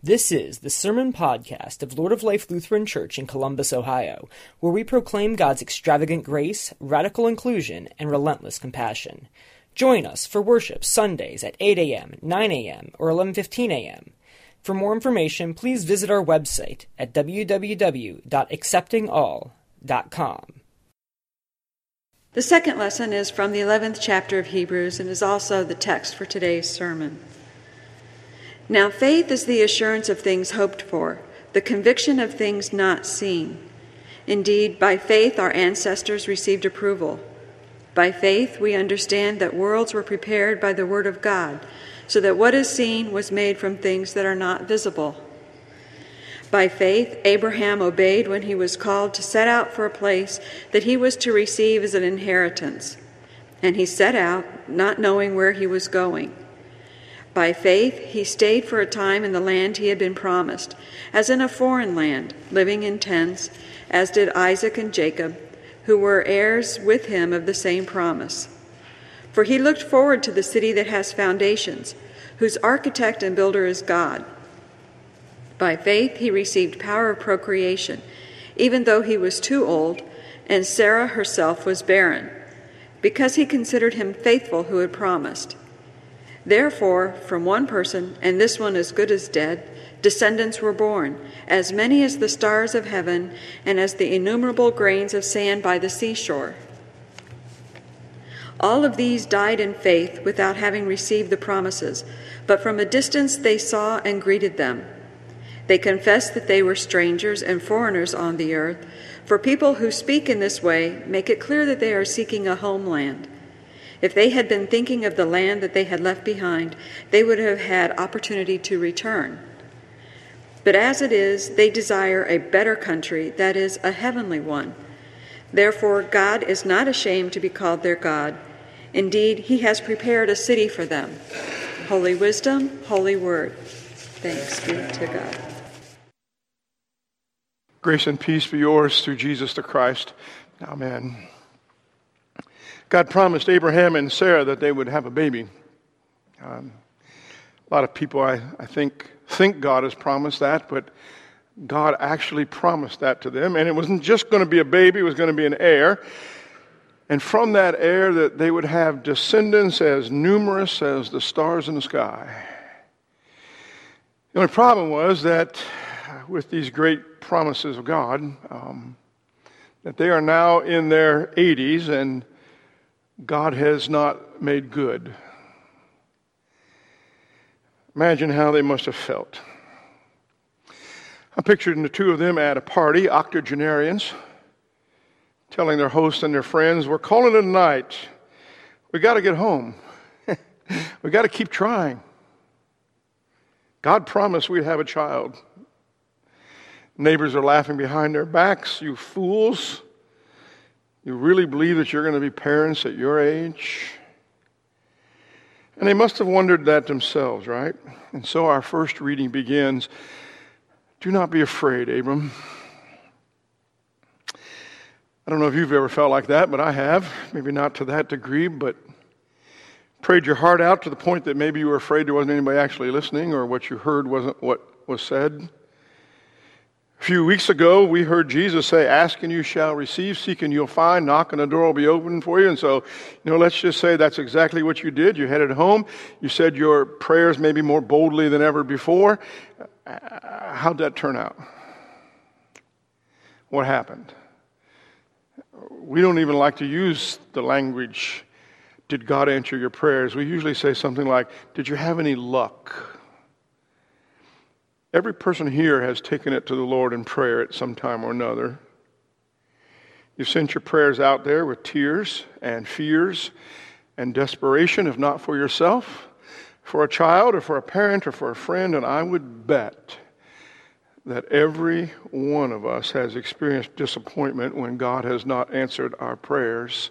This is the Sermon Podcast of Lord of Life Lutheran Church in Columbus, Ohio, where we proclaim God's extravagant grace, radical inclusion, and relentless compassion. Join us for worship Sundays at 8 a.m., 9 a.m., or 11:15 a.m. For more information, please visit our website at www.acceptingall.com. The second lesson is from the 11th chapter of Hebrews and is also the text for today's sermon. Now, faith is the assurance of things hoped for, the conviction of things not seen. Indeed, by faith our ancestors received approval. By faith we understand that worlds were prepared by the Word of God, so that what is seen was made from things that are not visible. By faith, Abraham obeyed when he was called to set out for a place that he was to receive as an inheritance. And he set out, not knowing where he was going. By faith, he stayed for a time in the land he had been promised, as in a foreign land, living in tents, as did Isaac and Jacob, who were heirs with him of the same promise. For he looked forward to the city that has foundations, whose architect and builder is God. By faith, he received power of procreation, even though he was too old, and Sarah herself was barren, because he considered him faithful who had promised. Therefore, from one person, and this one as good as dead, descendants were born, as many as the stars of heaven, and as the innumerable grains of sand by the seashore. All of these died in faith without having received the promises, but from a distance they saw and greeted them. They confessed that they were strangers and foreigners on the earth, for people who speak in this way make it clear that they are seeking a homeland. If they had been thinking of the land that they had left behind, they would have had opportunity to return. But as it is, they desire a better country, that is, a heavenly one. Therefore, God is not ashamed to be called their God. Indeed, He has prepared a city for them. Holy wisdom, holy word. Thanks be to God. Grace and peace be yours through Jesus the Christ. Amen. God promised Abraham and Sarah that they would have a baby. Um, a lot of people, I, I think, think God has promised that, but God actually promised that to them. And it wasn't just going to be a baby, it was going to be an heir. And from that heir, that they would have descendants as numerous as the stars in the sky. The only problem was that with these great promises of God, um, that they are now in their 80s and God has not made good. Imagine how they must have felt. I'm picturing the two of them at a party, octogenarians, telling their host and their friends, We're calling it a night. We got to get home. we got to keep trying. God promised we'd have a child. Neighbors are laughing behind their backs. You fools. You really believe that you're going to be parents at your age? And they must have wondered that themselves, right? And so our first reading begins Do not be afraid, Abram. I don't know if you've ever felt like that, but I have. Maybe not to that degree, but prayed your heart out to the point that maybe you were afraid there wasn't anybody actually listening or what you heard wasn't what was said. A few weeks ago, we heard Jesus say, Ask and you shall receive, seek and you'll find, knock and the door will be open for you. And so, you know, let's just say that's exactly what you did. You headed home. You said your prayers maybe more boldly than ever before. Uh, how'd that turn out? What happened? We don't even like to use the language, Did God answer your prayers? We usually say something like, Did you have any luck? Every person here has taken it to the Lord in prayer at some time or another. You've sent your prayers out there with tears and fears and desperation, if not for yourself, for a child or for a parent or for a friend, and I would bet that every one of us has experienced disappointment when God has not answered our prayers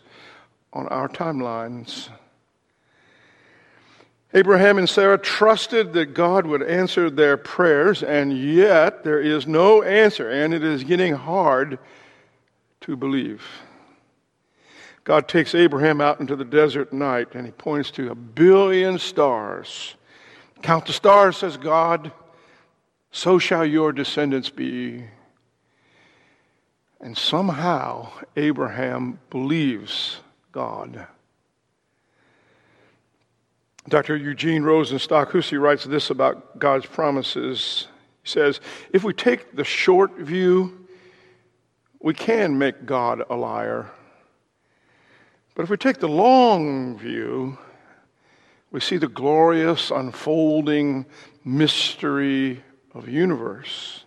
on our timelines. Abraham and Sarah trusted that God would answer their prayers, and yet there is no answer, and it is getting hard to believe. God takes Abraham out into the desert night, and he points to a billion stars. Count the stars, says God. so shall your descendants be. And somehow Abraham believes God. Dr. Eugene Rosenstock Huessy writes this about God's promises. He says, If we take the short view, we can make God a liar. But if we take the long view, we see the glorious unfolding mystery of the universe.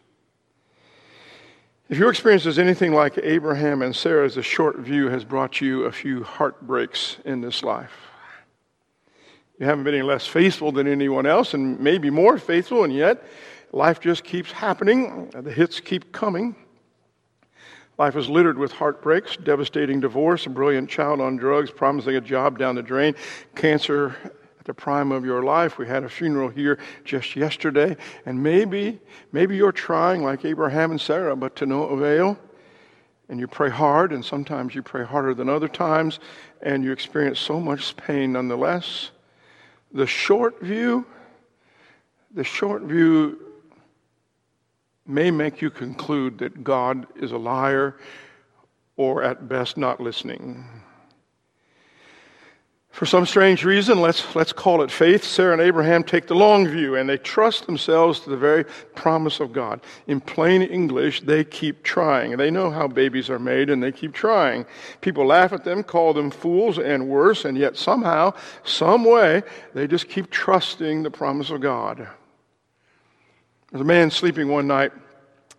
If your experience is anything like Abraham and Sarah's, the short view has brought you a few heartbreaks in this life. You haven't been any less faithful than anyone else, and maybe more faithful, and yet life just keeps happening. The hits keep coming. Life is littered with heartbreaks, devastating divorce, a brilliant child on drugs, promising a job down the drain, cancer at the prime of your life. We had a funeral here just yesterday, and maybe, maybe you're trying like Abraham and Sarah, but to no avail. And you pray hard, and sometimes you pray harder than other times, and you experience so much pain nonetheless. The short view, the short view may make you conclude that God is a liar or at best not listening. For some strange reason, let's, let's call it faith, Sarah and Abraham take the long view and they trust themselves to the very promise of God. In plain English, they keep trying. They know how babies are made and they keep trying. People laugh at them, call them fools and worse, and yet somehow, some way, they just keep trusting the promise of God. There's a man sleeping one night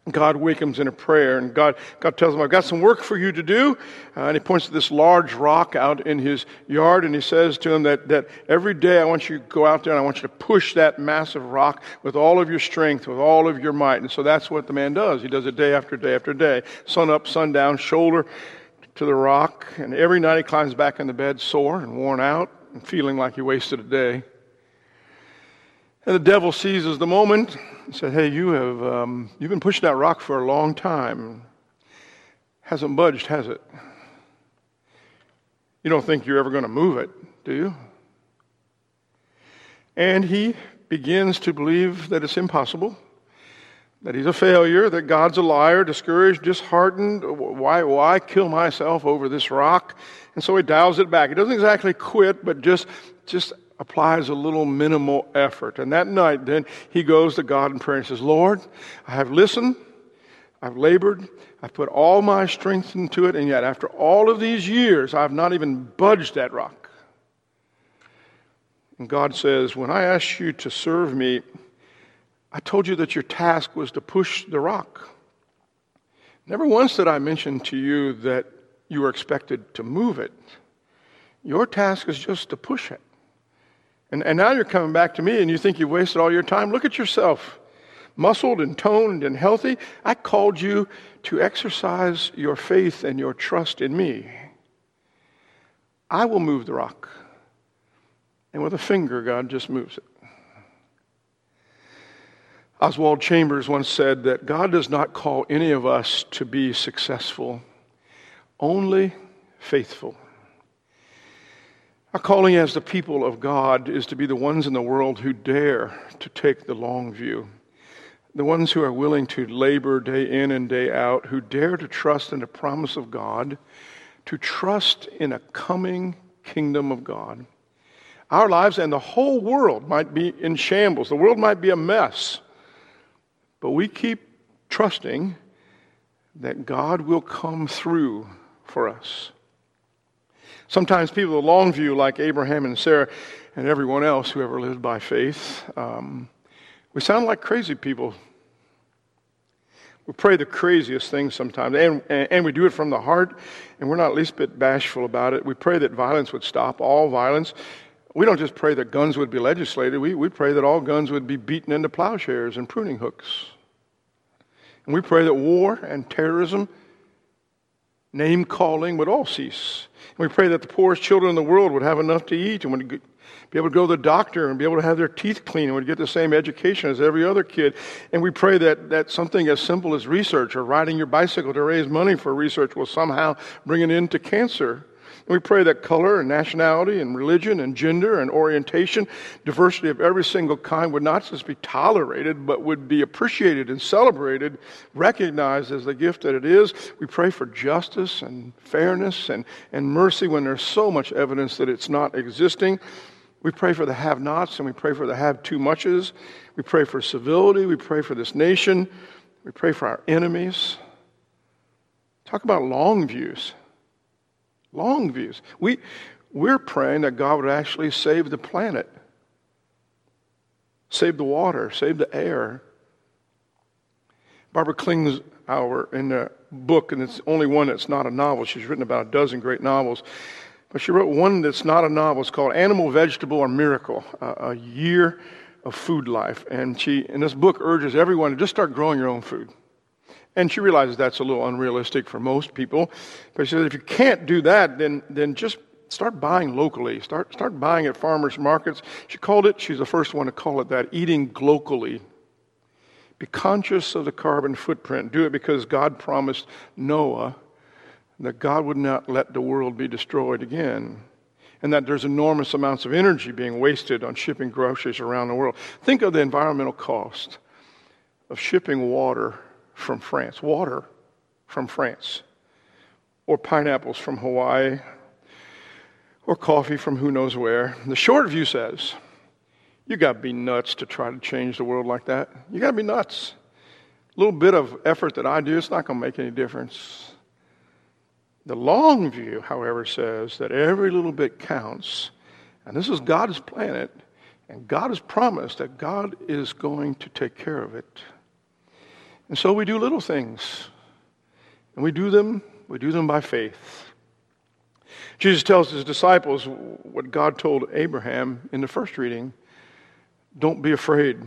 God wakens in a prayer, and God, God tells him, I've got some work for you to do. Uh, and he points to this large rock out in his yard, and he says to him that, that every day I want you to go out there and I want you to push that massive rock with all of your strength, with all of your might. And so that's what the man does. He does it day after day after day. Sun up, sun down, shoulder to the rock. And every night he climbs back in the bed sore and worn out and feeling like he wasted a day. And the devil seizes the moment and said, Hey, you have um, you've been pushing that rock for a long time. Hasn't budged, has it? You don't think you're ever going to move it, do you? And he begins to believe that it's impossible, that he's a failure, that God's a liar, discouraged, disheartened. Why, why kill myself over this rock? And so he dials it back. He doesn't exactly quit, but just, just applies a little minimal effort. And that night, then, he goes to God in prayer and says, Lord, I have listened, I've labored, I've put all my strength into it, and yet after all of these years, I've not even budged that rock. And God says, When I asked you to serve me, I told you that your task was to push the rock. Never once did I mention to you that you were expected to move it. Your task is just to push it. And, and now you're coming back to me and you think you've wasted all your time. Look at yourself, muscled and toned and healthy. I called you to exercise your faith and your trust in me. I will move the rock. And with a finger, God just moves it. Oswald Chambers once said that God does not call any of us to be successful, only faithful. Our calling as the people of God is to be the ones in the world who dare to take the long view, the ones who are willing to labor day in and day out, who dare to trust in the promise of God, to trust in a coming kingdom of God. Our lives and the whole world might be in shambles, the world might be a mess, but we keep trusting that God will come through for us. Sometimes people with long view, like Abraham and Sarah and everyone else who ever lived by faith, um, we sound like crazy people. We pray the craziest things sometimes, and, and we do it from the heart, and we're not least bit bashful about it. We pray that violence would stop, all violence. We don't just pray that guns would be legislated, we, we pray that all guns would be beaten into plowshares and pruning hooks. And we pray that war and terrorism name calling would all cease. And we pray that the poorest children in the world would have enough to eat and would be able to go to the doctor and be able to have their teeth cleaned and would get the same education as every other kid. And we pray that, that something as simple as research or riding your bicycle to raise money for research will somehow bring an end to cancer. We pray that color and nationality and religion and gender and orientation, diversity of every single kind, would not just be tolerated, but would be appreciated and celebrated, recognized as the gift that it is. We pray for justice and fairness and, and mercy when there's so much evidence that it's not existing. We pray for the have nots and we pray for the have too muches. We pray for civility. We pray for this nation. We pray for our enemies. Talk about long views. Long views. We, we're praying that God would actually save the planet, save the water, save the air. Barbara Kingsolver, in the book, and it's the only one that's not a novel, she's written about a dozen great novels. But she wrote one that's not a novel. It's called Animal, Vegetable, or Miracle A Year of Food Life. And she, in this book, urges everyone to just start growing your own food. And she realizes that's a little unrealistic for most people. But she says if you can't do that, then, then just start buying locally. Start, start buying at farmers markets. She called it, she's the first one to call it that, eating locally. Be conscious of the carbon footprint. Do it because God promised Noah that God would not let the world be destroyed again. And that there's enormous amounts of energy being wasted on shipping groceries around the world. Think of the environmental cost of shipping water from France, water from France, or pineapples from Hawaii, or coffee from who knows where. The short view says, you got to be nuts to try to change the world like that. You got to be nuts. A little bit of effort that I do, it's not going to make any difference. The long view, however, says that every little bit counts. And this is God's planet, and God has promised that God is going to take care of it. And so we do little things. And we do them, we do them by faith. Jesus tells his disciples what God told Abraham in the first reading don't be afraid,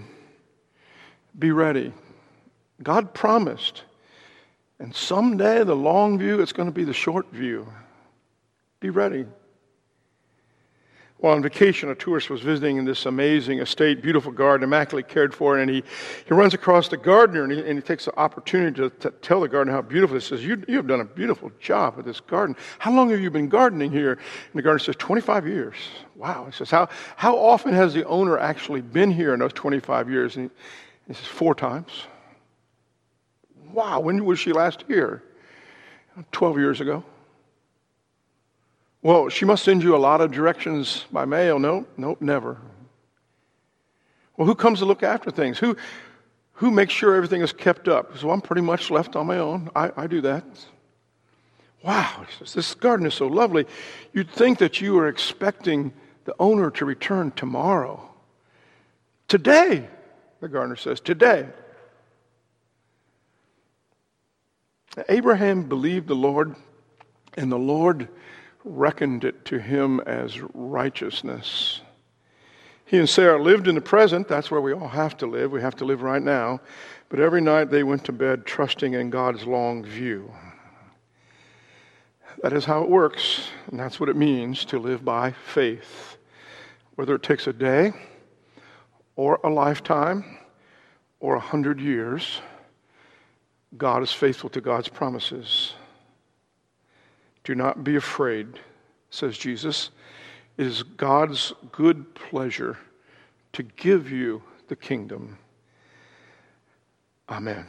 be ready. God promised. And someday, the long view, it's going to be the short view. Be ready. While on vacation, a tourist was visiting in this amazing estate, beautiful garden, immaculately cared for, and he, he runs across the gardener and he, and he takes the opportunity to, to, tell the gardener how beautiful it is. He says, you, you have done a beautiful job with this garden. How long have you been gardening here? And the gardener says, 25 years. Wow. He says, how, how often has the owner actually been here in those 25 years? And he, he says, four times. Wow. When was she last here? 12 years ago. Well, she must send you a lot of directions by mail. No, no, never. Well, who comes to look after things? Who, who makes sure everything is kept up? So I'm pretty much left on my own. I, I do that. Wow, this garden is so lovely. You'd think that you were expecting the owner to return tomorrow. Today, the gardener says, today. Abraham believed the Lord, and the Lord reckoned it to him as righteousness. He and Sarah lived in the present. That's where we all have to live. We have to live right now. But every night they went to bed trusting in God's long view. That is how it works, and that's what it means to live by faith. Whether it takes a day, or a lifetime, or a hundred years, God is faithful to God's promises. Do not be afraid, says Jesus. It is God's good pleasure to give you the kingdom. Amen.